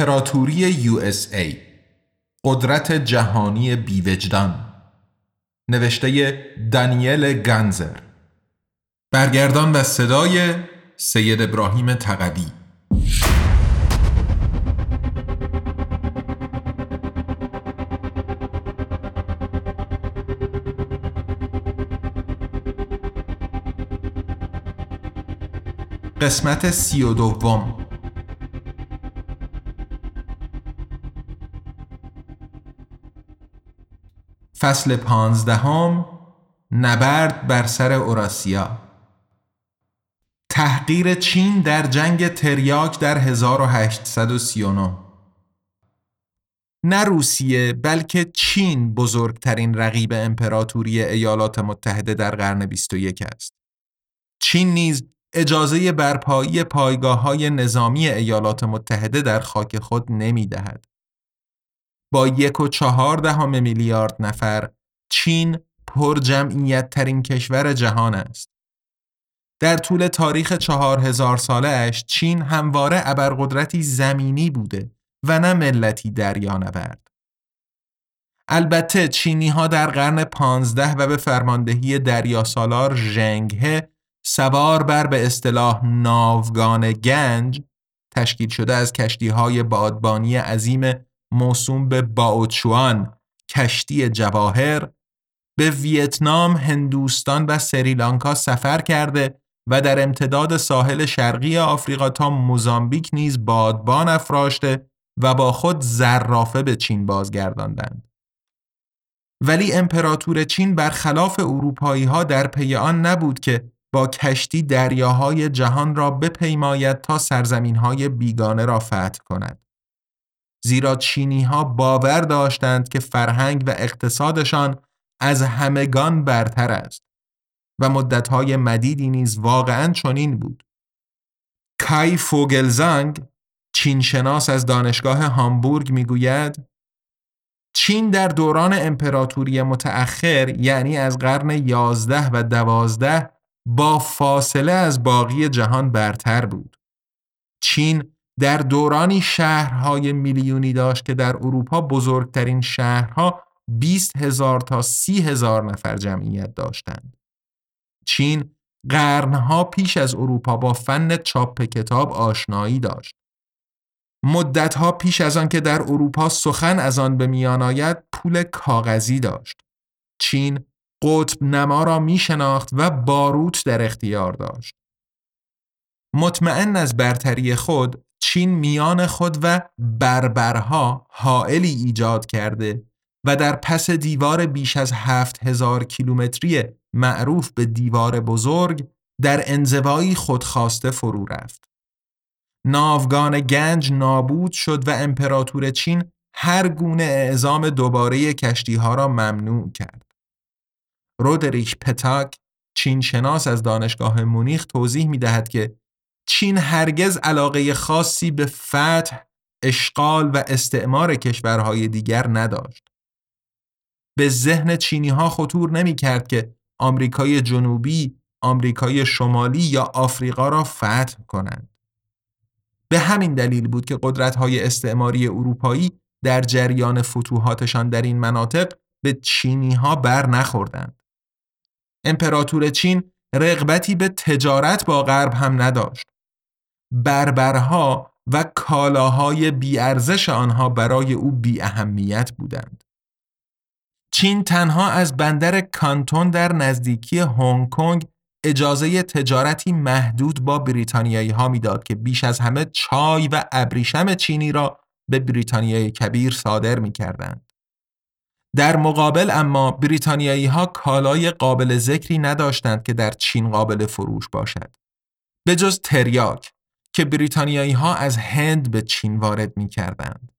امپراتوری USA قدرت جهانی بیوجدان. نوشته دانیل گنزر برگردان و صدای سید ابراهیم تقوی. قسمت سی و دوم. فصل پانزدهم نبرد بر سر اوراسیا تحقیر چین در جنگ تریاک در 1839 نه روسیه بلکه چین بزرگترین رقیب امپراتوری ایالات متحده در قرن 21 است. چین نیز اجازه برپایی پایگاه های نظامی ایالات متحده در خاک خود نمی دهد. با یک و چهار دهم میلیارد نفر چین پر جمعیت ترین کشور جهان است. در طول تاریخ چهار هزار ساله چین همواره ابرقدرتی زمینی بوده و نه ملتی دریانورد. البته چینی ها در قرن پانزده و به فرماندهی دریا سالار ژنگه سوار بر به اصطلاح ناوگان گنج تشکیل شده از کشتی های بادبانی عظیم موسوم به باوچوان کشتی جواهر به ویتنام، هندوستان و سریلانکا سفر کرده و در امتداد ساحل شرقی آفریقا تا موزامبیک نیز بادبان افراشته و با خود زرافه به چین بازگرداندند. ولی امپراتور چین برخلاف اروپایی ها در پی آن نبود که با کشتی دریاهای جهان را بپیماید تا سرزمین های بیگانه را فتح کند. زیرا چینی ها باور داشتند که فرهنگ و اقتصادشان از همگان برتر است و مدتهای مدیدی نیز واقعا چنین بود. کای فوگلزانگ چینشناس از دانشگاه هامبورگ می‌گوید چین در دوران امپراتوری متأخر یعنی از قرن یازده و دوازده با فاصله از باقی جهان برتر بود. چین در دورانی شهرهای میلیونی داشت که در اروپا بزرگترین شهرها 20 هزار تا 30 هزار نفر جمعیت داشتند. چین قرنها پیش از اروپا با فن چاپ کتاب آشنایی داشت. مدتها پیش از آن که در اروپا سخن از آن به میان آید پول کاغذی داشت. چین قطب نما را می شناخت و باروت در اختیار داشت. مطمئن از برتری خود چین میان خود و بربرها حائلی ایجاد کرده و در پس دیوار بیش از هفت هزار کیلومتری معروف به دیوار بزرگ در انزوایی خودخواسته فرو رفت. ناوگان گنج نابود شد و امپراتور چین هر گونه اعزام دوباره کشتی ها را ممنوع کرد. رودریک پتاک چین شناس از دانشگاه مونیخ توضیح می دهد که چین هرگز علاقه خاصی به فتح، اشغال و استعمار کشورهای دیگر نداشت. به ذهن چینی ها خطور نمی کرد که آمریکای جنوبی، آمریکای شمالی یا آفریقا را فتح کنند. به همین دلیل بود که قدرت های استعماری اروپایی در جریان فتوحاتشان در این مناطق به چینی ها بر نخوردند. امپراتور چین رغبتی به تجارت با غرب هم نداشت. بربرها و کالاهای بیارزش آنها برای او بی اهمیت بودند. چین تنها از بندر کانتون در نزدیکی هنگ کنگ اجازه تجارتی محدود با بریتانیایی ها می‌داد که بیش از همه چای و ابریشم چینی را به بریتانیای کبیر صادر می کردند. در مقابل اما بریتانیایی ها کالای قابل ذکری نداشتند که در چین قابل فروش باشد. به جز تریاک که بریتانیایی ها از هند به چین وارد می کردند.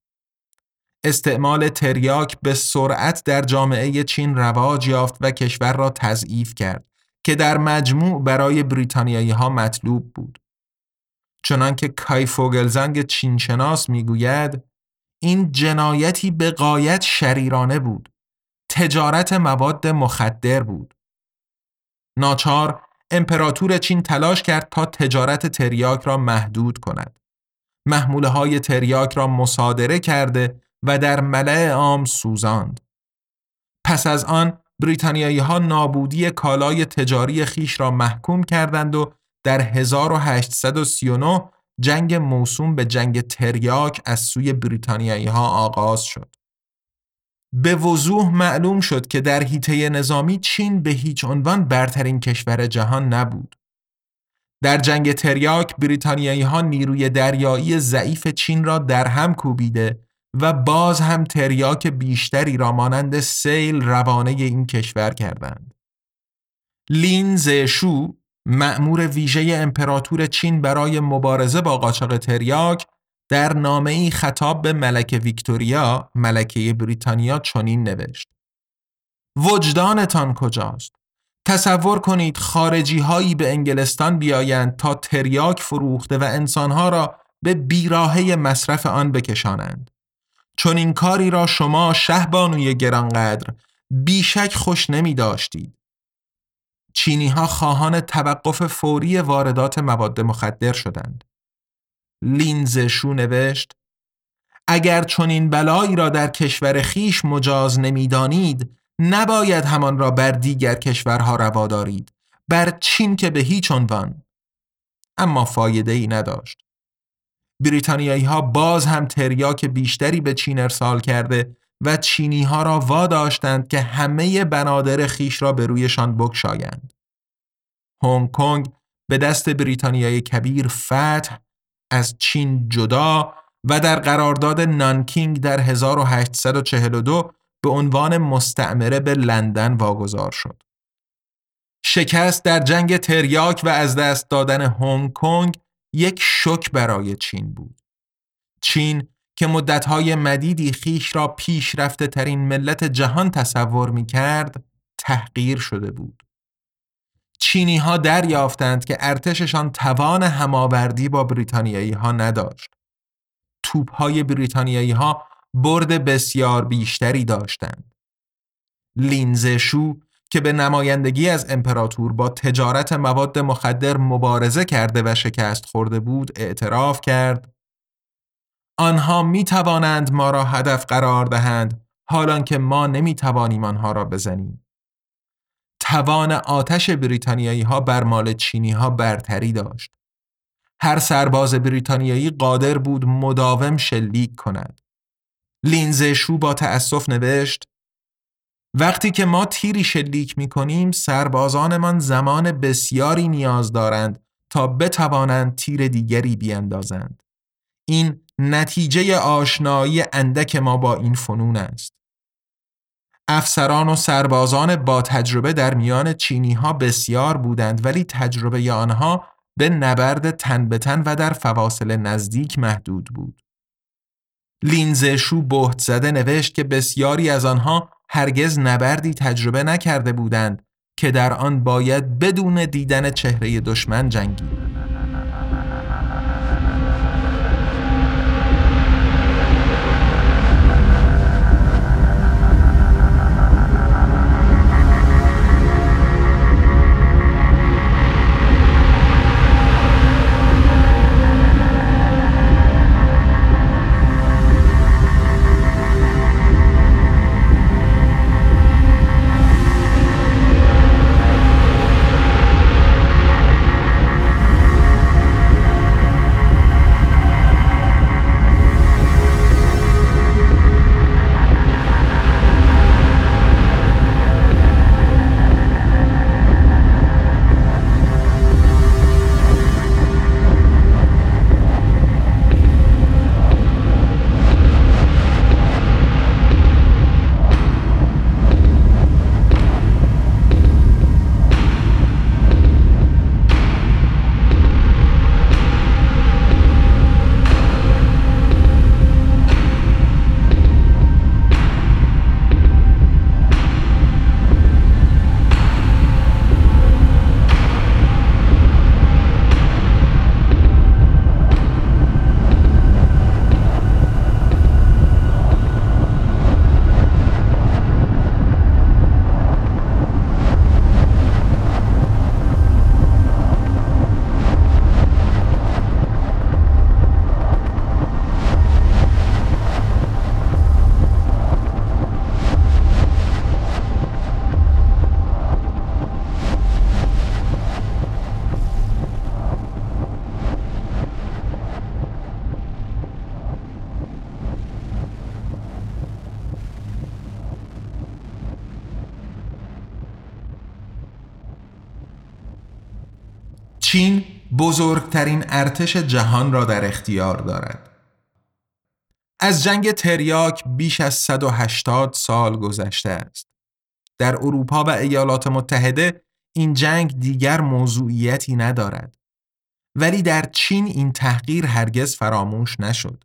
استعمال تریاک به سرعت در جامعه چین رواج یافت و کشور را تضعیف کرد که در مجموع برای بریتانیایی ها مطلوب بود. چنانکه کای فوگلزنگ چینشناس می‌گوید این جنایتی به قایت شریرانه بود. تجارت مواد مخدر بود. ناچار امپراتور چین تلاش کرد تا تجارت تریاک را محدود کند. محموله های تریاک را مصادره کرده و در ملع عام سوزاند. پس از آن بریتانیایی ها نابودی کالای تجاری خیش را محکوم کردند و در 1839 جنگ موسوم به جنگ تریاک از سوی بریتانیایی ها آغاز شد. به وضوح معلوم شد که در حیطه نظامی چین به هیچ عنوان برترین کشور جهان نبود. در جنگ تریاک بریتانیایی ها نیروی دریایی ضعیف چین را در هم کوبیده و باز هم تریاک بیشتری را مانند سیل روانه این کشور کردند. لین زشو مأمور ویژه امپراتور چین برای مبارزه با قاچاق تریاک در نامه ای خطاب به ملکه ویکتوریا ملکه بریتانیا چنین نوشت. وجدانتان کجاست؟ تصور کنید خارجی هایی به انگلستان بیایند تا تریاک فروخته و انسانها را به بیراهه مصرف آن بکشانند. چون این کاری را شما شهبانوی گرانقدر بیشک خوش نمی داشتید چینی ها خواهان توقف فوری واردات مواد مخدر شدند. لینزشو نوشت اگر چنین بلایی را در کشور خیش مجاز نمی‌دانید نباید همان را بر دیگر کشورها روا دارید بر چین که به هیچ عنوان اما فایده ای نداشت بریتانیایی ها باز هم تریاک بیشتری به چین ارسال کرده و چینی ها را واداشتند که همه بنادر خیش را به رویشان بکشایند. هنگ کنگ به دست بریتانیای کبیر فتح از چین جدا و در قرارداد نانکینگ در 1842 به عنوان مستعمره به لندن واگذار شد. شکست در جنگ تریاک و از دست دادن هنگ کنگ یک شک برای چین بود. چین که مدتهای مدیدی خیش را پیشرفته ترین ملت جهان تصور می کرد تحقیر شده بود. چینی ها دریافتند که ارتششان توان هماوردی با بریتانیایی ها نداشت. توپ های بریتانیایی ها برد بسیار بیشتری داشتند. لینزشو که به نمایندگی از امپراتور با تجارت مواد مخدر مبارزه کرده و شکست خورده بود اعتراف کرد آنها می توانند ما را هدف قرار دهند حالان که ما نمی توانیم آنها را بزنیم توان آتش بریتانیایی ها بر مال چینی ها برتری داشت هر سرباز بریتانیایی قادر بود مداوم شلیک کند لینزشو با تأسف نوشت وقتی که ما تیری شلیک می کنیم سربازانمان زمان بسیاری نیاز دارند تا بتوانند تیر دیگری بیندازند. این نتیجه آشنایی اندک ما با این فنون است. افسران و سربازان با تجربه در میان چینی ها بسیار بودند ولی تجربه آنها به نبرد تن به تن و در فواصل نزدیک محدود بود. لینزشو بهت زده نوشت که بسیاری از آنها هرگز نبردی تجربه نکرده بودند که در آن باید بدون دیدن چهره دشمن جنگید. چین بزرگترین ارتش جهان را در اختیار دارد. از جنگ تریاک بیش از 180 سال گذشته است. در اروپا و ایالات متحده این جنگ دیگر موضوعیتی ندارد. ولی در چین این تحقیر هرگز فراموش نشد.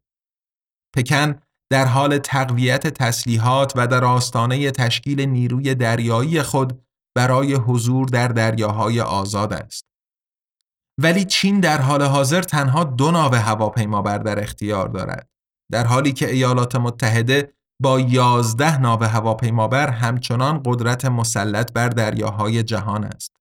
پکن در حال تقویت تسلیحات و در آستانه تشکیل نیروی دریایی خود برای حضور در دریاهای آزاد است. ولی چین در حال حاضر تنها دو ناو هواپیمابر در اختیار دارد. در حالی که ایالات متحده با یازده ناو هواپیمابر همچنان قدرت مسلط بر دریاهای جهان است.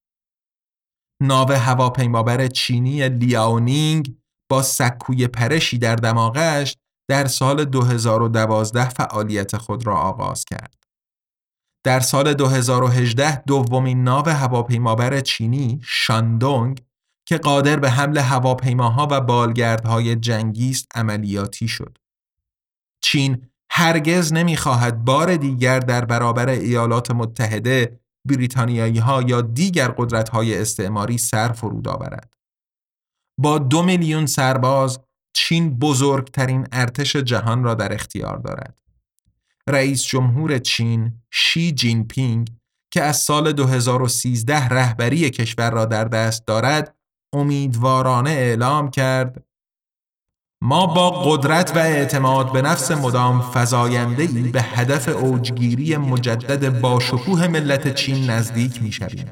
ناو هواپیمابر چینی لیاونینگ با سکوی پرشی در دماغش در سال 2012 فعالیت خود را آغاز کرد. در سال 2018 دومین ناو هواپیمابر چینی شاندونگ که قادر به حمل هواپیماها و بالگردهای جنگی است عملیاتی شد. چین هرگز نمی‌خواهد بار دیگر در برابر ایالات متحده، بریتانیایی ها یا دیگر قدرت های استعماری سر فرود آورد. با دو میلیون سرباز چین بزرگترین ارتش جهان را در اختیار دارد. رئیس جمهور چین شی جین پینگ که از سال 2013 رهبری کشور را در دست دارد امیدوارانه اعلام کرد ما با قدرت و اعتماد به نفس مدام فزاینده ای به هدف اوجگیری مجدد با شکوه ملت چین نزدیک می شویم.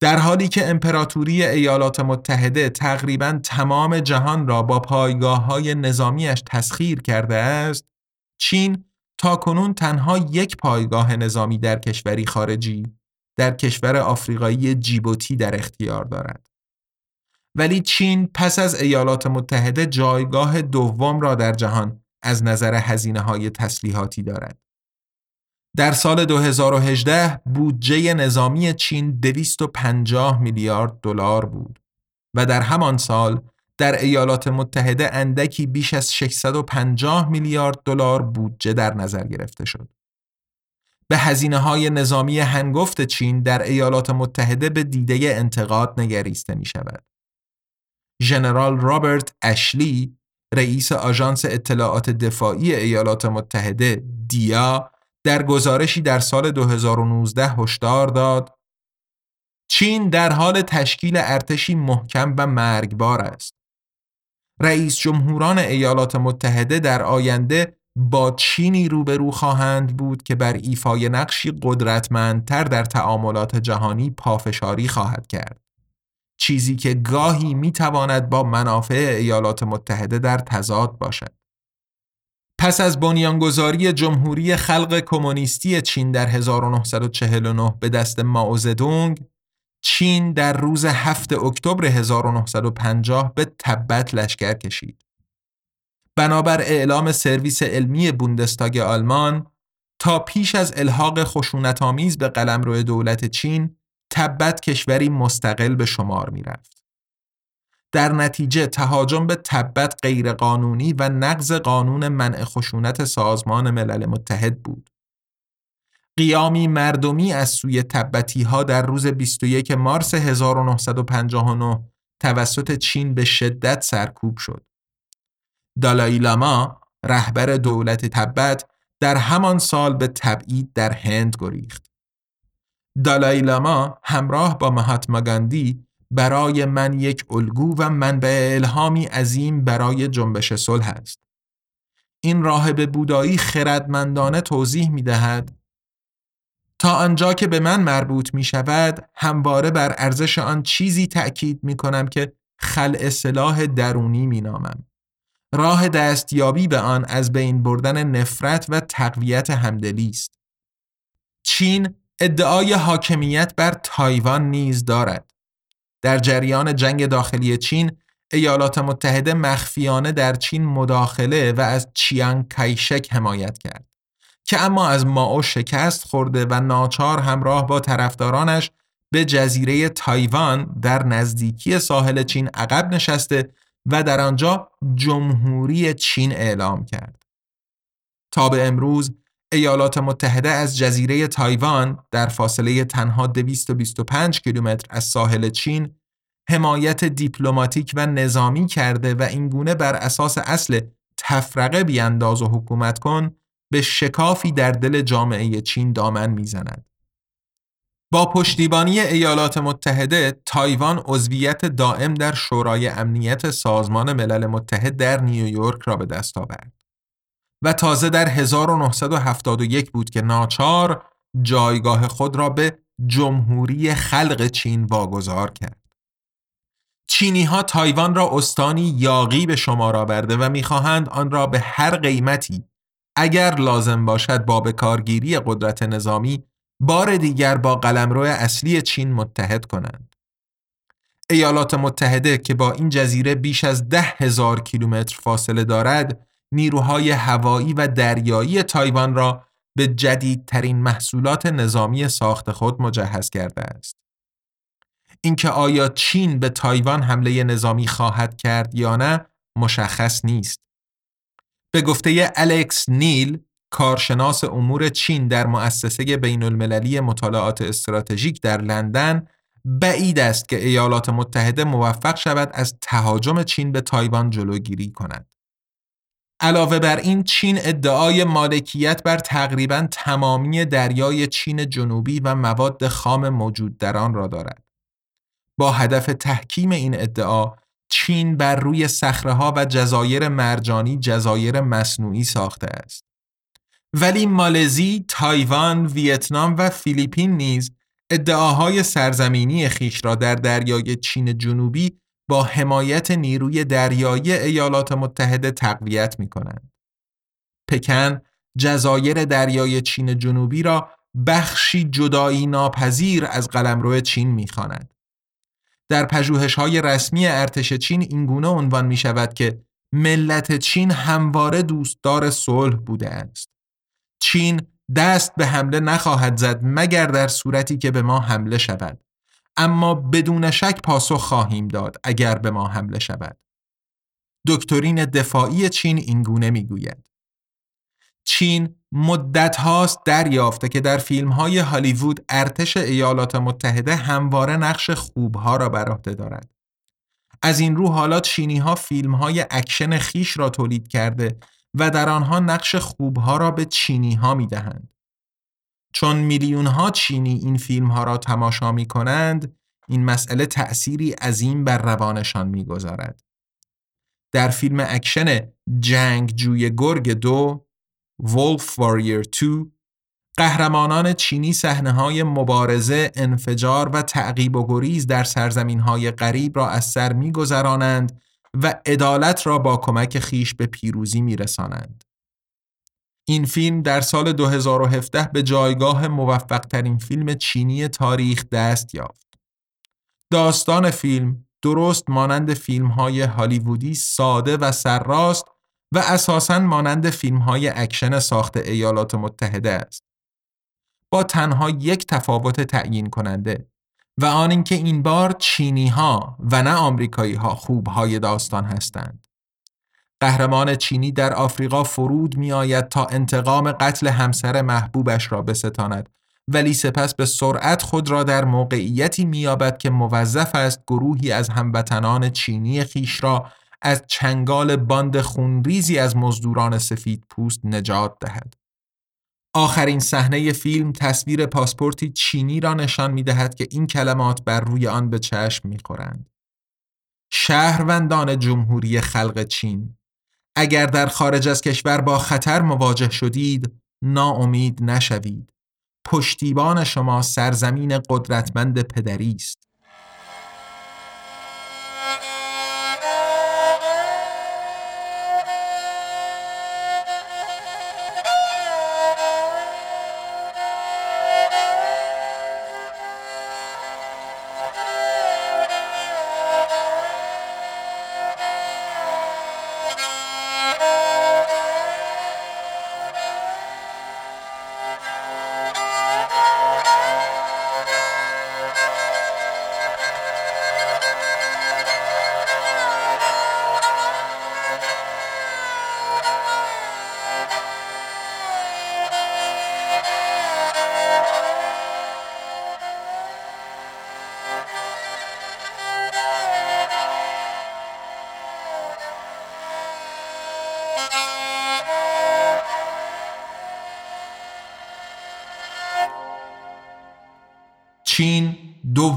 در حالی که امپراتوری ایالات متحده تقریبا تمام جهان را با پایگاه های نظامیش تسخیر کرده است، چین تا کنون تنها یک پایگاه نظامی در کشوری خارجی در کشور آفریقایی جیبوتی در اختیار دارد. ولی چین پس از ایالات متحده جایگاه دوم را در جهان از نظر هزینه های تسلیحاتی دارد. در سال 2018 بودجه نظامی چین 250 میلیارد دلار بود و در همان سال در ایالات متحده اندکی بیش از 650 میلیارد دلار بودجه در نظر گرفته شد. به هزینه های نظامی هنگفت چین در ایالات متحده به دیده انتقاد نگریسته می شود. ژنرال رابرت اشلی رئیس آژانس اطلاعات دفاعی ایالات متحده دیا در گزارشی در سال 2019 هشدار داد چین در حال تشکیل ارتشی محکم و مرگبار است. رئیس جمهوران ایالات متحده در آینده با چینی روبرو خواهند بود که بر ایفای نقشی قدرتمندتر در تعاملات جهانی پافشاری خواهد کرد. چیزی که گاهی می تواند با منافع ایالات متحده در تضاد باشد. پس از بنیانگذاری جمهوری خلق کمونیستی چین در 1949 به دست ماوزدونگ، چین در روز 7 اکتبر 1950 به تبت لشکر کشید. بنابر اعلام سرویس علمی بوندستاگ آلمان تا پیش از الحاق خشونتآمیز به قلمرو دولت چین تبت کشوری مستقل به شمار می رفت. در نتیجه تهاجم به تبت غیرقانونی و نقض قانون منع خشونت سازمان ملل متحد بود. قیامی مردمی از سوی تبتی ها در روز 21 مارس 1959 توسط چین به شدت سرکوب شد. دالای لاما رهبر دولت تبت در همان سال به تبعید در هند گریخت. دالای لاما همراه با مهاتما گاندی برای من یک الگو و منبع الهامی عظیم برای جنبش صلح است. این راهب بودایی خردمندانه توضیح می دهد تا آنجا که به من مربوط می شود همواره بر ارزش آن چیزی تأکید می کنم که خلع سلاح درونی می نامم. راه دستیابی به آن از بین بردن نفرت و تقویت همدلی است. چین ادعای حاکمیت بر تایوان نیز دارد. در جریان جنگ داخلی چین ایالات متحده مخفیانه در چین مداخله و از چیانگ کایشک حمایت کرد که اما از ماو شکست خورده و ناچار همراه با طرفدارانش به جزیره تایوان در نزدیکی ساحل چین عقب نشسته و در آنجا جمهوری چین اعلام کرد. تا به امروز ایالات متحده از جزیره تایوان در فاصله تنها 225 کیلومتر از ساحل چین حمایت دیپلماتیک و نظامی کرده و اینگونه بر اساس اصل تفرقه بیانداز و حکومت کن به شکافی در دل جامعه چین دامن می‌زند. با پشتیبانی ایالات متحده تایوان عضویت دائم در شورای امنیت سازمان ملل متحد در نیویورک را به دست آورد و تازه در 1971 بود که ناچار جایگاه خود را به جمهوری خلق چین واگذار کرد. چینی ها تایوان را استانی یاقی به شمار آورده و می‌خواهند آن را به هر قیمتی اگر لازم باشد با به کارگیری قدرت نظامی بار دیگر با قلمرو اصلی چین متحد کنند. ایالات متحده که با این جزیره بیش از ده هزار کیلومتر فاصله دارد، نیروهای هوایی و دریایی تایوان را به جدیدترین محصولات نظامی ساخت خود مجهز کرده است. اینکه آیا چین به تایوان حمله نظامی خواهد کرد یا نه مشخص نیست. به گفته الکس نیل کارشناس امور چین در مؤسسه بین المللی مطالعات استراتژیک در لندن بعید است که ایالات متحده موفق شود از تهاجم چین به تایوان جلوگیری کند. علاوه بر این چین ادعای مالکیت بر تقریبا تمامی دریای چین جنوبی و مواد خام موجود در آن را دارد. با هدف تحکیم این ادعا چین بر روی ها و جزایر مرجانی جزایر مصنوعی ساخته است. ولی مالزی، تایوان، ویتنام و فیلیپین نیز ادعاهای سرزمینی خیش را در دریای چین جنوبی با حمایت نیروی دریایی ایالات متحده تقویت می کنند. پکن جزایر دریای چین جنوبی را بخشی جدایی ناپذیر از قلمرو چین می خاند. در پژوهش های رسمی ارتش چین اینگونه عنوان می شود که ملت چین همواره دوستدار صلح بوده است. چین دست به حمله نخواهد زد مگر در صورتی که به ما حمله شود. اما بدون شک پاسخ خواهیم داد اگر به ما حمله شود. دکترین دفاعی چین اینگونه می‌گوید. چین مدت هاست دریافته که در فیلم های هالیوود ارتش ایالات متحده همواره نقش خوبها را بر عهده دارد. از این رو حالا چینی ها فیلم های اکشن خویش را تولید کرده و در آنها نقش خوبها را به چینی ها می دهند. چون میلیون ها چینی این فیلم ها را تماشا می کنند این مسئله تأثیری عظیم بر روانشان می گذارد. در فیلم اکشن جنگ جوی گرگ دو Wolf Warrior 2 قهرمانان چینی صحنه های مبارزه، انفجار و تعقیب و گریز در سرزمین های غریب را از سر میگذرانند و عدالت را با کمک خویش به پیروزی میرسانند. این فیلم در سال 2017 به جایگاه موفق ترین فیلم چینی تاریخ دست یافت. داستان فیلم درست مانند فیلم های هالیوودی ساده و سرراست و اساساً مانند فیلم های اکشن ساخت ایالات متحده است. با تنها یک تفاوت تعیین کننده و آن اینکه این بار چینی ها و نه آمریکایی ها خوب های داستان هستند. قهرمان چینی در آفریقا فرود می آید تا انتقام قتل همسر محبوبش را بستاند ولی سپس به سرعت خود را در موقعیتی مییابد که موظف است گروهی از هموطنان چینی خیش را از چنگال باند خونریزی از مزدوران سفید پوست نجات دهد. آخرین صحنه فیلم تصویر پاسپورتی چینی را نشان می دهد که این کلمات بر روی آن به چشم می خورند. شهروندان جمهوری خلق چین اگر در خارج از کشور با خطر مواجه شدید ناامید نشوید. پشتیبان شما سرزمین قدرتمند پدری است.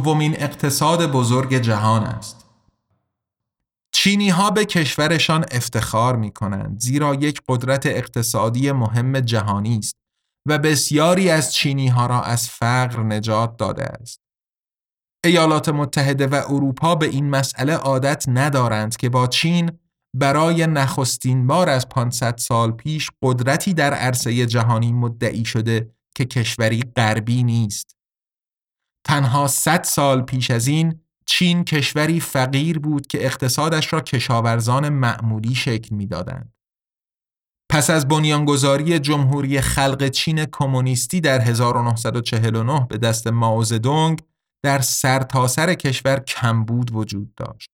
دومین اقتصاد بزرگ جهان است. چینی ها به کشورشان افتخار می کنند زیرا یک قدرت اقتصادی مهم جهانی است و بسیاری از چینی ها را از فقر نجات داده است. ایالات متحده و اروپا به این مسئله عادت ندارند که با چین برای نخستین بار از 500 سال پیش قدرتی در عرصه جهانی مدعی شده که کشوری غربی نیست. تنها 100 سال پیش از این چین کشوری فقیر بود که اقتصادش را کشاورزان معمولی شکل می‌دادند. پس از بنیانگذاری جمهوری خلق چین کمونیستی در 1949 به دست ماوزدونگ در سرتاسر سر کشور کمبود وجود داشت.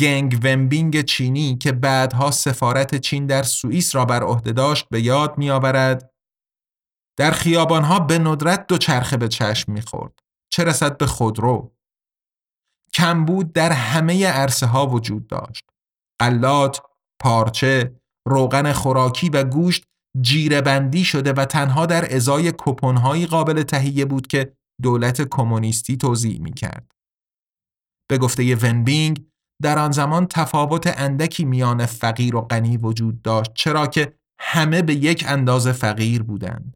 گنگ ومبینگ چینی که بعدها سفارت چین در سوئیس را بر عهده داشت به یاد میآورد در خیابانها به ندرت دو چرخه به چشم می‌خورد چه رسد به خودرو کمبود در همه عرصه ها وجود داشت قلات، پارچه، روغن خوراکی و گوشت جیره بندی شده و تنها در ازای کپونهایی قابل تهیه بود که دولت کمونیستی توضیح می کرد. به گفته ونبینگ در آن زمان تفاوت اندکی میان فقیر و غنی وجود داشت چرا که همه به یک اندازه فقیر بودند.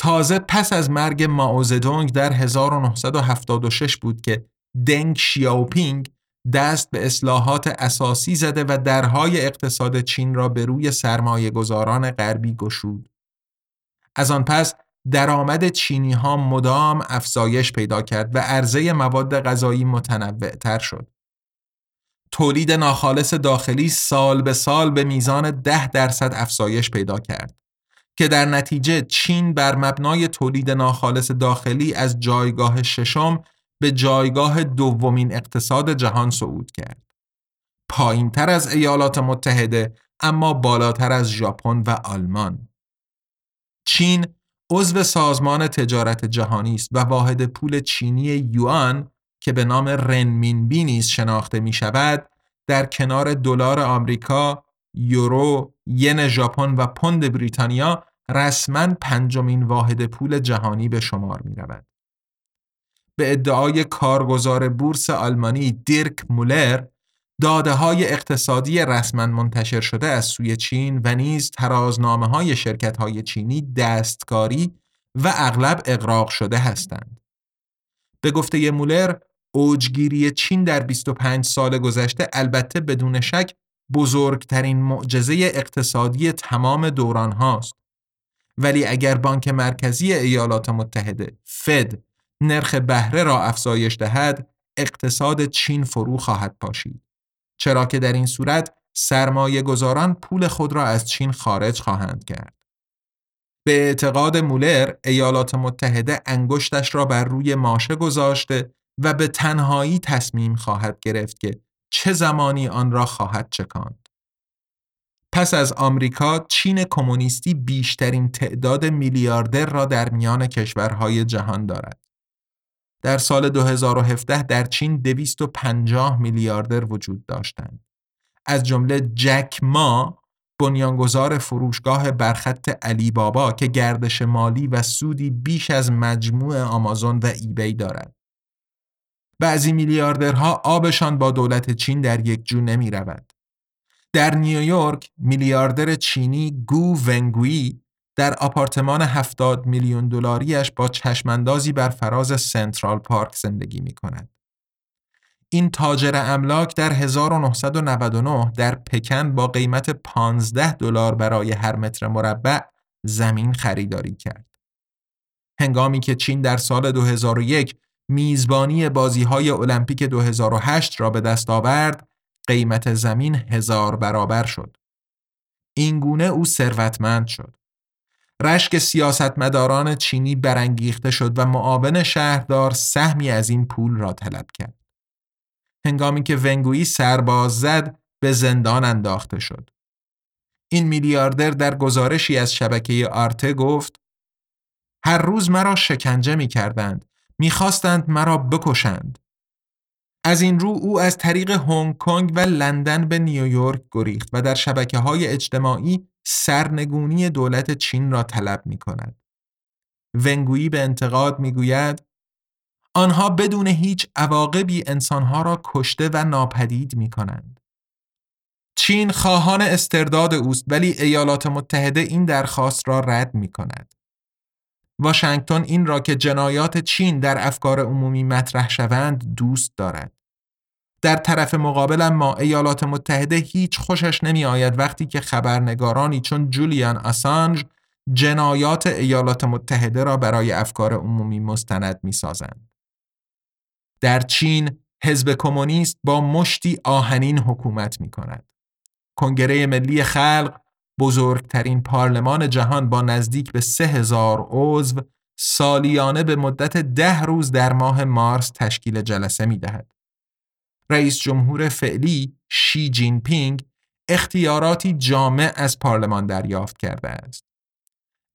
تازه پس از مرگ ماوزدونگ در 1976 بود که دنگ شیاوپینگ دست به اصلاحات اساسی زده و درهای اقتصاد چین را به روی سرمایه گذاران غربی گشود. از آن پس درآمد چینی ها مدام افزایش پیدا کرد و عرضه مواد غذایی متنوع تر شد. تولید ناخالص داخلی سال به سال به میزان ده درصد افزایش پیدا کرد که در نتیجه چین بر مبنای تولید ناخالص داخلی از جایگاه ششم به جایگاه دومین اقتصاد جهان صعود کرد. پایین تر از ایالات متحده اما بالاتر از ژاپن و آلمان. چین عضو سازمان تجارت جهانی است و واحد پول چینی یوان که به نام رنمینبی نیز شناخته می شود در کنار دلار آمریکا، یورو، ین ژاپن و پوند بریتانیا رسما پنجمین واحد پول جهانی به شمار می رود. به ادعای کارگزار بورس آلمانی دیرک مولر داده های اقتصادی رسما منتشر شده از سوی چین و نیز ترازنامه های شرکت های چینی دستکاری و اغلب اقراق شده هستند. به گفته مولر اوجگیری چین در 25 سال گذشته البته بدون شک بزرگترین معجزه اقتصادی تمام دوران هاست. ولی اگر بانک مرکزی ایالات متحده فد نرخ بهره را افزایش دهد اقتصاد چین فرو خواهد پاشید. چرا که در این صورت سرمایه گذاران پول خود را از چین خارج خواهند کرد. به اعتقاد مولر ایالات متحده انگشتش را بر روی ماشه گذاشته و به تنهایی تصمیم خواهد گرفت که چه زمانی آن را خواهد چکاند. پس از آمریکا چین کمونیستی بیشترین تعداد میلیاردر را در میان کشورهای جهان دارد. در سال 2017 در چین 250 میلیاردر وجود داشتند. از جمله جک ما بنیانگذار فروشگاه برخط علی بابا که گردش مالی و سودی بیش از مجموع آمازون و ایبی دارد. بعضی میلیاردرها آبشان با دولت چین در یک جو نمی رود. در نیویورک میلیاردر چینی گو ونگوی در آپارتمان 70 میلیون دلاریش با چشماندازی بر فراز سنترال پارک زندگی می کند. این تاجر املاک در 1999 در پکن با قیمت 15 دلار برای هر متر مربع زمین خریداری کرد. هنگامی که چین در سال 2001 میزبانی بازی های المپیک 2008 را به دست آورد، قیمت زمین هزار برابر شد. این گونه او ثروتمند شد. رشک سیاستمداران چینی برانگیخته شد و معاون شهردار سهمی از این پول را طلب کرد. هنگامی که ونگویی سرباز زد به زندان انداخته شد. این میلیاردر در گزارشی از شبکه آرته گفت هر روز مرا شکنجه می کردند. می‌خواستند مرا بکشند. از این رو او از طریق هنگ کنگ و لندن به نیویورک گریخت و در شبکه های اجتماعی سرنگونی دولت چین را طلب می کند. ونگویی به انتقاد می گوید آنها بدون هیچ عواقبی انسانها را کشته و ناپدید می کنند. چین خواهان استرداد اوست ولی ایالات متحده این درخواست را رد می کند. واشنگتن این را که جنایات چین در افکار عمومی مطرح شوند دوست دارد. در طرف مقابل ما ایالات متحده هیچ خوشش نمی آید وقتی که خبرنگارانی چون جولیان آسانج جنایات ایالات متحده را برای افکار عمومی مستند می سازند. در چین حزب کمونیست با مشتی آهنین حکومت می کند. کنگره ملی خلق بزرگترین پارلمان جهان با نزدیک به سه هزار عضو سالیانه به مدت ده روز در ماه مارس تشکیل جلسه می دهد. رئیس جمهور فعلی شی جین پینگ اختیاراتی جامع از پارلمان دریافت کرده است.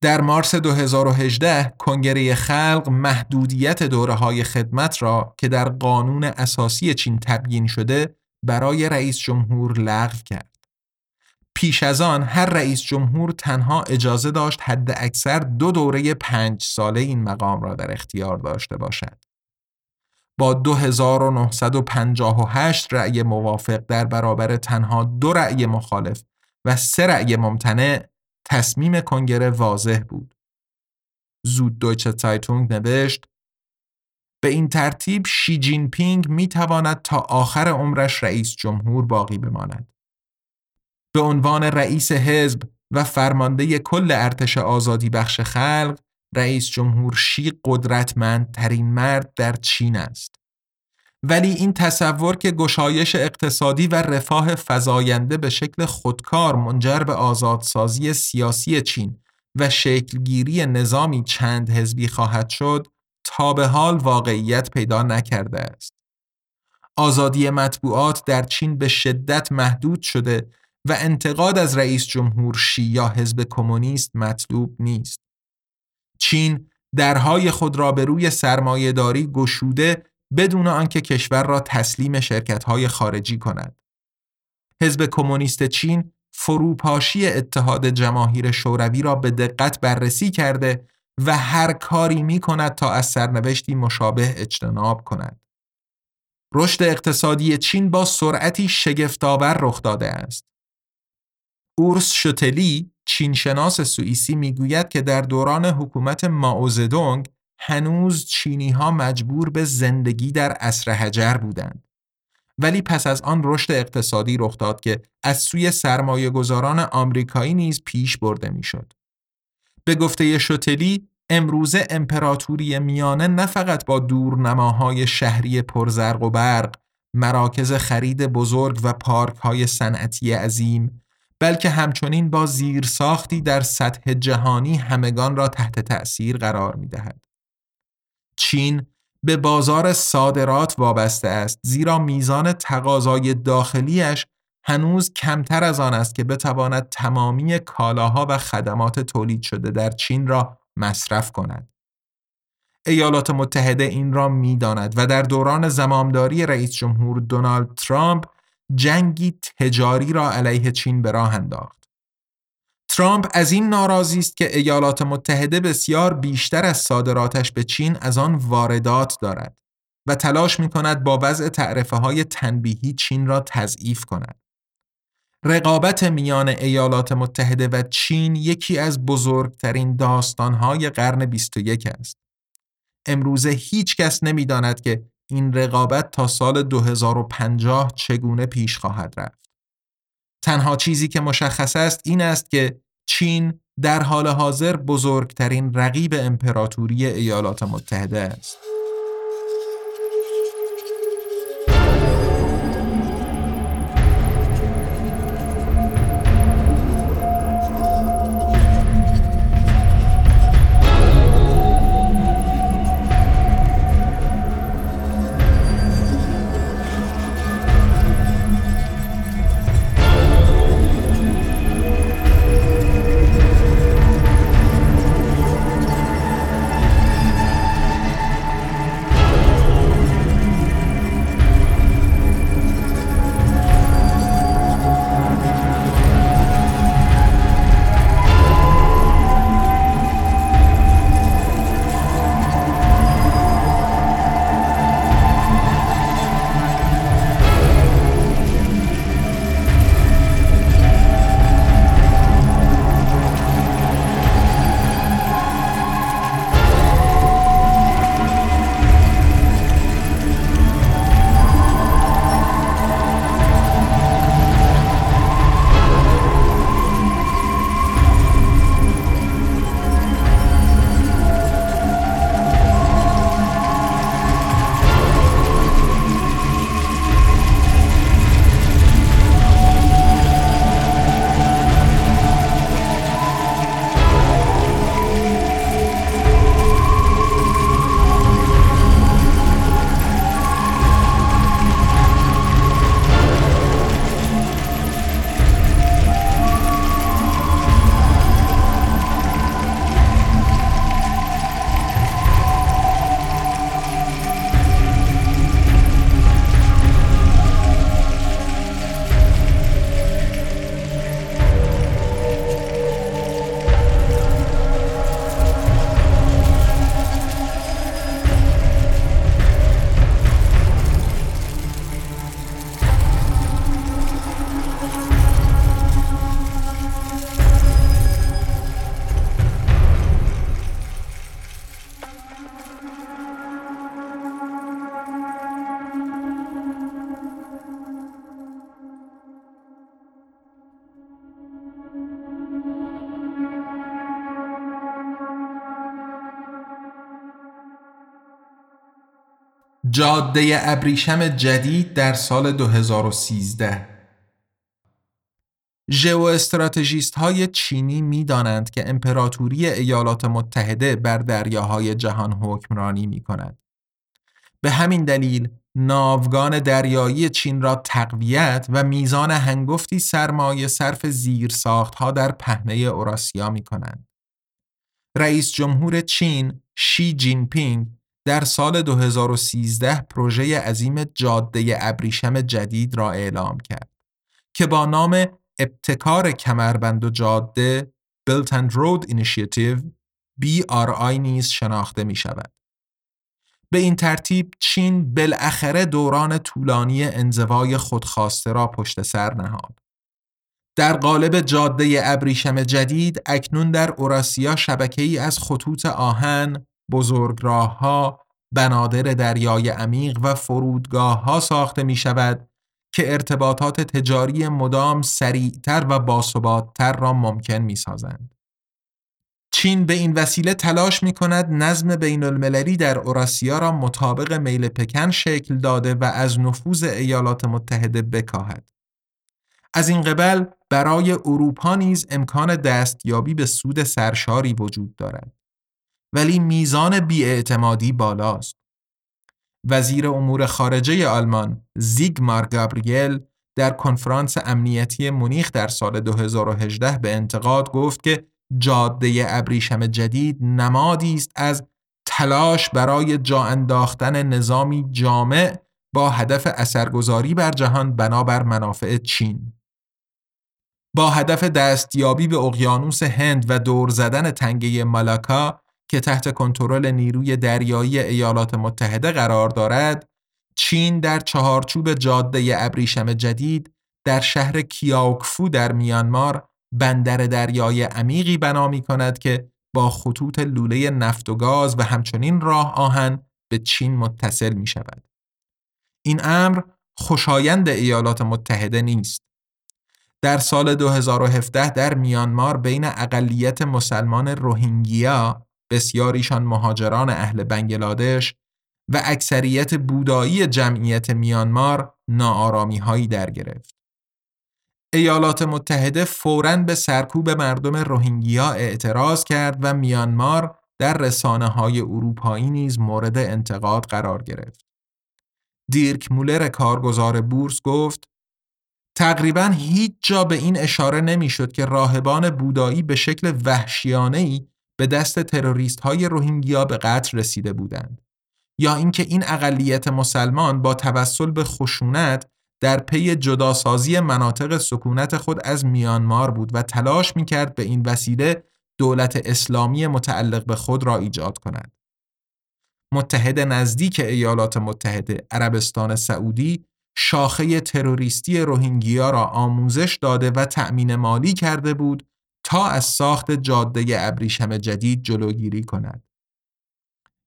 در مارس 2018 کنگره خلق محدودیت دوره های خدمت را که در قانون اساسی چین تبیین شده برای رئیس جمهور لغو کرد. پیش از آن هر رئیس جمهور تنها اجازه داشت حد اکثر دو دوره پنج ساله این مقام را در اختیار داشته باشد. با 2958 رأی موافق در برابر تنها دو رأی مخالف و سه رأی ممتنع تصمیم کنگره واضح بود. زود دویچه تایتونگ نوشت به این ترتیب شی جین پینگ می تواند تا آخر عمرش رئیس جمهور باقی بماند. به عنوان رئیس حزب و فرمانده کل ارتش آزادی بخش خلق رئیس جمهور شی قدرتمندترین مرد در چین است. ولی این تصور که گشایش اقتصادی و رفاه فزاینده به شکل خودکار منجر به آزادسازی سیاسی چین و شکلگیری نظامی چند حزبی خواهد شد تا به حال واقعیت پیدا نکرده است. آزادی مطبوعات در چین به شدت محدود شده و انتقاد از رئیس جمهور شی یا حزب کمونیست مطلوب نیست. چین درهای خود را به روی سرمایهداری گشوده بدون آنکه کشور را تسلیم شرکت‌های خارجی کند. حزب کمونیست چین فروپاشی اتحاد جماهیر شوروی را به دقت بررسی کرده و هر کاری می کند تا از سرنوشتی مشابه اجتناب کند. رشد اقتصادی چین با سرعتی شگفتآور رخ داده است. اورس شتلی چینشناس سوئیسی می‌گوید که در دوران حکومت ماوزدونگ هنوز چینی ها مجبور به زندگی در عصر حجر بودند. ولی پس از آن رشد اقتصادی رخ داد که از سوی سرمایه گذاران آمریکایی نیز پیش برده می‌شد. به گفته شتلی امروزه امپراتوری میانه نه فقط با دورنماهای شهری پرزرق و برق، مراکز خرید بزرگ و پارک های صنعتی عظیم بلکه همچنین با زیرساختی در سطح جهانی همگان را تحت تأثیر قرار می دهد. چین به بازار صادرات وابسته است زیرا میزان تقاضای داخلیش هنوز کمتر از آن است که بتواند تمامی کالاها و خدمات تولید شده در چین را مصرف کند. ایالات متحده این را می‌داند و در دوران زمامداری رئیس جمهور دونالد ترامپ جنگی تجاری را علیه چین به راه انداخت. ترامپ از این ناراضی است که ایالات متحده بسیار بیشتر از صادراتش به چین از آن واردات دارد و تلاش می کند با وضع تعرفه های تنبیهی چین را تضعیف کند. رقابت میان ایالات متحده و چین یکی از بزرگترین داستانهای قرن 21 است. امروزه هیچ کس نمی داند که این رقابت تا سال 2050 چگونه پیش خواهد رفت. تنها چیزی که مشخص است این است که چین در حال حاضر بزرگترین رقیب امپراتوری ایالات متحده است. جاده ابریشم جدید در سال 2013 ژئو استراتژیست های چینی می دانند که امپراتوری ایالات متحده بر دریاهای جهان حکمرانی می کند. به همین دلیل ناوگان دریایی چین را تقویت و میزان هنگفتی سرمایه صرف زیر ها در پهنه اوراسیا می کنند. رئیس جمهور چین شی جین پینگ در سال 2013 پروژه عظیم جاده ابریشم جدید را اعلام کرد که با نام ابتکار کمربند و جاده Built and Road Initiative BRI نیز شناخته می شود. به این ترتیب چین بالاخره دوران طولانی انزوای خودخواسته را پشت سر نهاد. در قالب جاده ابریشم جدید اکنون در اوراسیا شبکه ای از خطوط آهن، بزرگراه ها، بنادر دریای عمیق و فرودگاه ها ساخته می شود که ارتباطات تجاری مدام سریعتر و باثباتتر را ممکن می سازند. چین به این وسیله تلاش می کند نظم بین المللی در اوراسیا را مطابق میل پکن شکل داده و از نفوذ ایالات متحده بکاهد. از این قبل برای اروپا نیز امکان دستیابی به سود سرشاری وجود دارد. ولی میزان بیاعتمادی بالاست. وزیر امور خارجه آلمان زیگمار گابریل در کنفرانس امنیتی مونیخ در سال 2018 به انتقاد گفت که جاده ابریشم جدید نمادی است از تلاش برای جا انداختن نظامی جامع با هدف اثرگذاری بر جهان بنابر منافع چین با هدف دستیابی به اقیانوس هند و دور زدن تنگه مالاکا که تحت کنترل نیروی دریایی ایالات متحده قرار دارد، چین در چهارچوب جاده ابریشم جدید در شهر کیاوکفو در میانمار بندر دریای عمیقی بنا می کند که با خطوط لوله نفت و گاز و همچنین راه آهن به چین متصل می شود. این امر خوشایند ایالات متحده نیست. در سال 2017 در میانمار بین اقلیت مسلمان روهینگیا بسیاریشان مهاجران اهل بنگلادش و اکثریت بودایی جمعیت میانمار ناآرامی هایی در گرفت. ایالات متحده فوراً به سرکوب مردم روهینگیا اعتراض کرد و میانمار در رسانه های اروپایی نیز مورد انتقاد قرار گرفت. دیرک مولر کارگزار بورس گفت تقریبا هیچ جا به این اشاره نمی‌شد که راهبان بودایی به شکل وحشیانه ای به دست تروریست های روهینگیا به قتل رسیده بودند یا اینکه این اقلیت مسلمان با توسل به خشونت در پی جداسازی مناطق سکونت خود از میانمار بود و تلاش می‌کرد به این وسیله دولت اسلامی متعلق به خود را ایجاد کند. متحد نزدیک ایالات متحده عربستان سعودی شاخه تروریستی روهینگیا را آموزش داده و تأمین مالی کرده بود تا از ساخت جاده ابریشم جدید جلوگیری کند.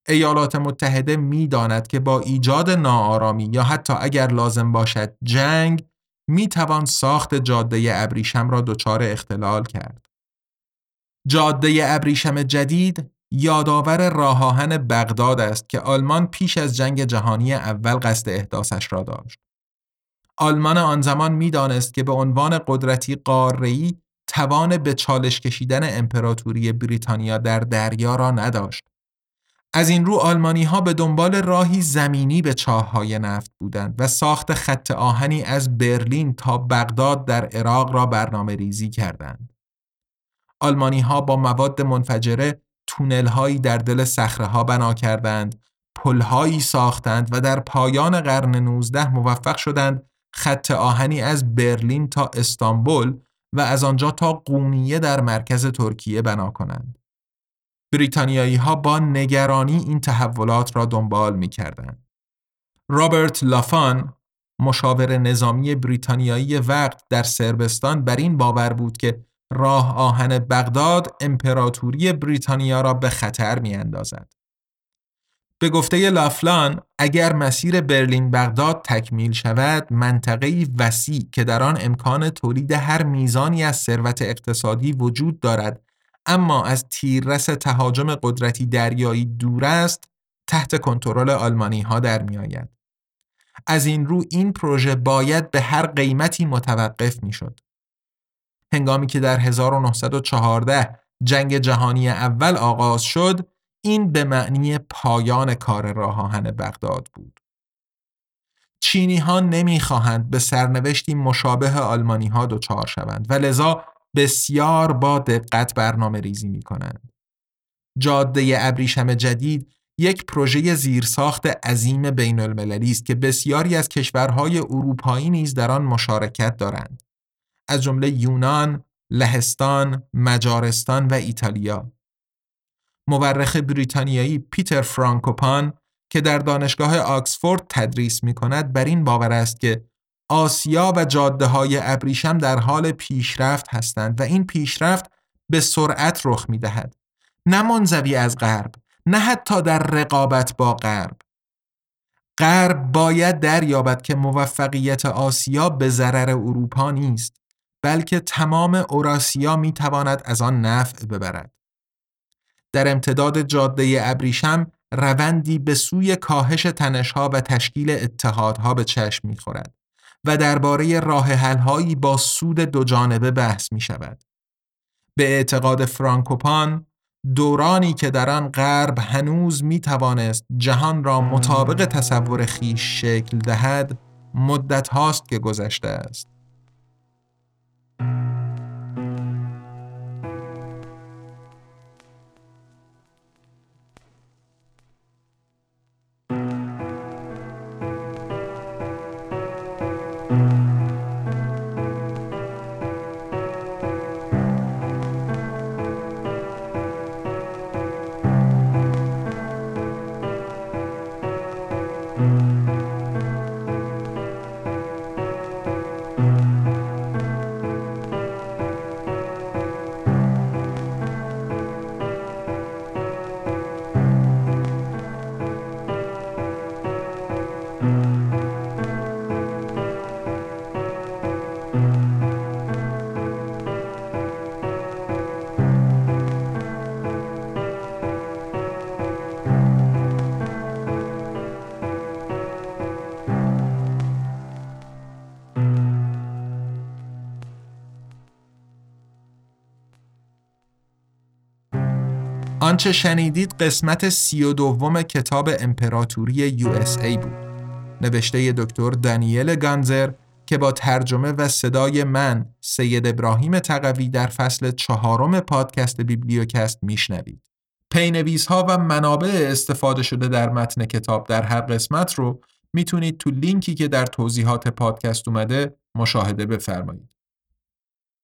ایالات متحده می داند که با ایجاد ناآرامی یا حتی اگر لازم باشد جنگ می توان ساخت جاده ابریشم را دچار اختلال کرد. جاده ابریشم جدید یادآور راه آهن بغداد است که آلمان پیش از جنگ جهانی اول قصد احداثش را داشت. آلمان آن زمان می‌دانست که به عنوان قدرتی قاره‌ای توان به چالش کشیدن امپراتوری بریتانیا در دریا را نداشت. از این رو آلمانی ها به دنبال راهی زمینی به چاه های نفت بودند و ساخت خط آهنی از برلین تا بغداد در عراق را برنامه ریزی کردند. آلمانی ها با مواد منفجره تونل هایی در دل صخره ها بنا کردند، پل هایی ساختند و در پایان قرن 19 موفق شدند خط آهنی از برلین تا استانبول و از آنجا تا قونیه در مرکز ترکیه بنا کنند. بریتانیایی ها با نگرانی این تحولات را دنبال می کردند. رابرت لافان مشاور نظامی بریتانیایی وقت در سربستان بر این باور بود که راه آهن بغداد امپراتوری بریتانیا را به خطر می اندازد. به گفته لافلان اگر مسیر برلین بغداد تکمیل شود منطقه‌ای وسیع که در آن امکان تولید هر میزانی از ثروت اقتصادی وجود دارد اما از تیررس تهاجم قدرتی دریایی دور است تحت کنترل آلمانی ها در می آید. از این رو این پروژه باید به هر قیمتی متوقف می شد. هنگامی که در 1914 جنگ جهانی اول آغاز شد این به معنی پایان کار راه بغداد بود. چینی ها نمی خواهند به سرنوشتی مشابه آلمانی ها دچار شوند و لذا بسیار با دقت برنامه ریزی می کنند. جاده ابریشم جدید یک پروژه زیرساخت عظیم بین المللی است که بسیاری از کشورهای اروپایی نیز در آن مشارکت دارند. از جمله یونان، لهستان، مجارستان و ایتالیا. مورخ بریتانیایی پیتر فرانکوپان که در دانشگاه آکسفورد تدریس می کند بر این باور است که آسیا و جاده های ابریشم در حال پیشرفت هستند و این پیشرفت به سرعت رخ می دهد. نه منزوی از غرب، نه حتی در رقابت با غرب. غرب باید دریابد که موفقیت آسیا به ضرر اروپا نیست بلکه تمام اوراسیا می تواند از آن نفع ببرد. در امتداد جاده ابریشم روندی به سوی کاهش تنشها و تشکیل اتحادها به چشم می خورد و درباره راه حلهایی با سود دو جانبه بحث می شود. به اعتقاد فرانکوپان دورانی که در آن غرب هنوز می توانست جهان را مطابق تصور خیش شکل دهد مدت هاست که گذشته است. آنچه شنیدید قسمت سی و دوم کتاب امپراتوری USA بود. نوشته دکتر دانیل گانزر که با ترجمه و صدای من سید ابراهیم تقوی در فصل چهارم پادکست بیبلیوکست میشنوید. پی‌نویس ها و منابع استفاده شده در متن کتاب در هر قسمت رو می‌تونید تو لینکی که در توضیحات پادکست اومده مشاهده بفرمایید.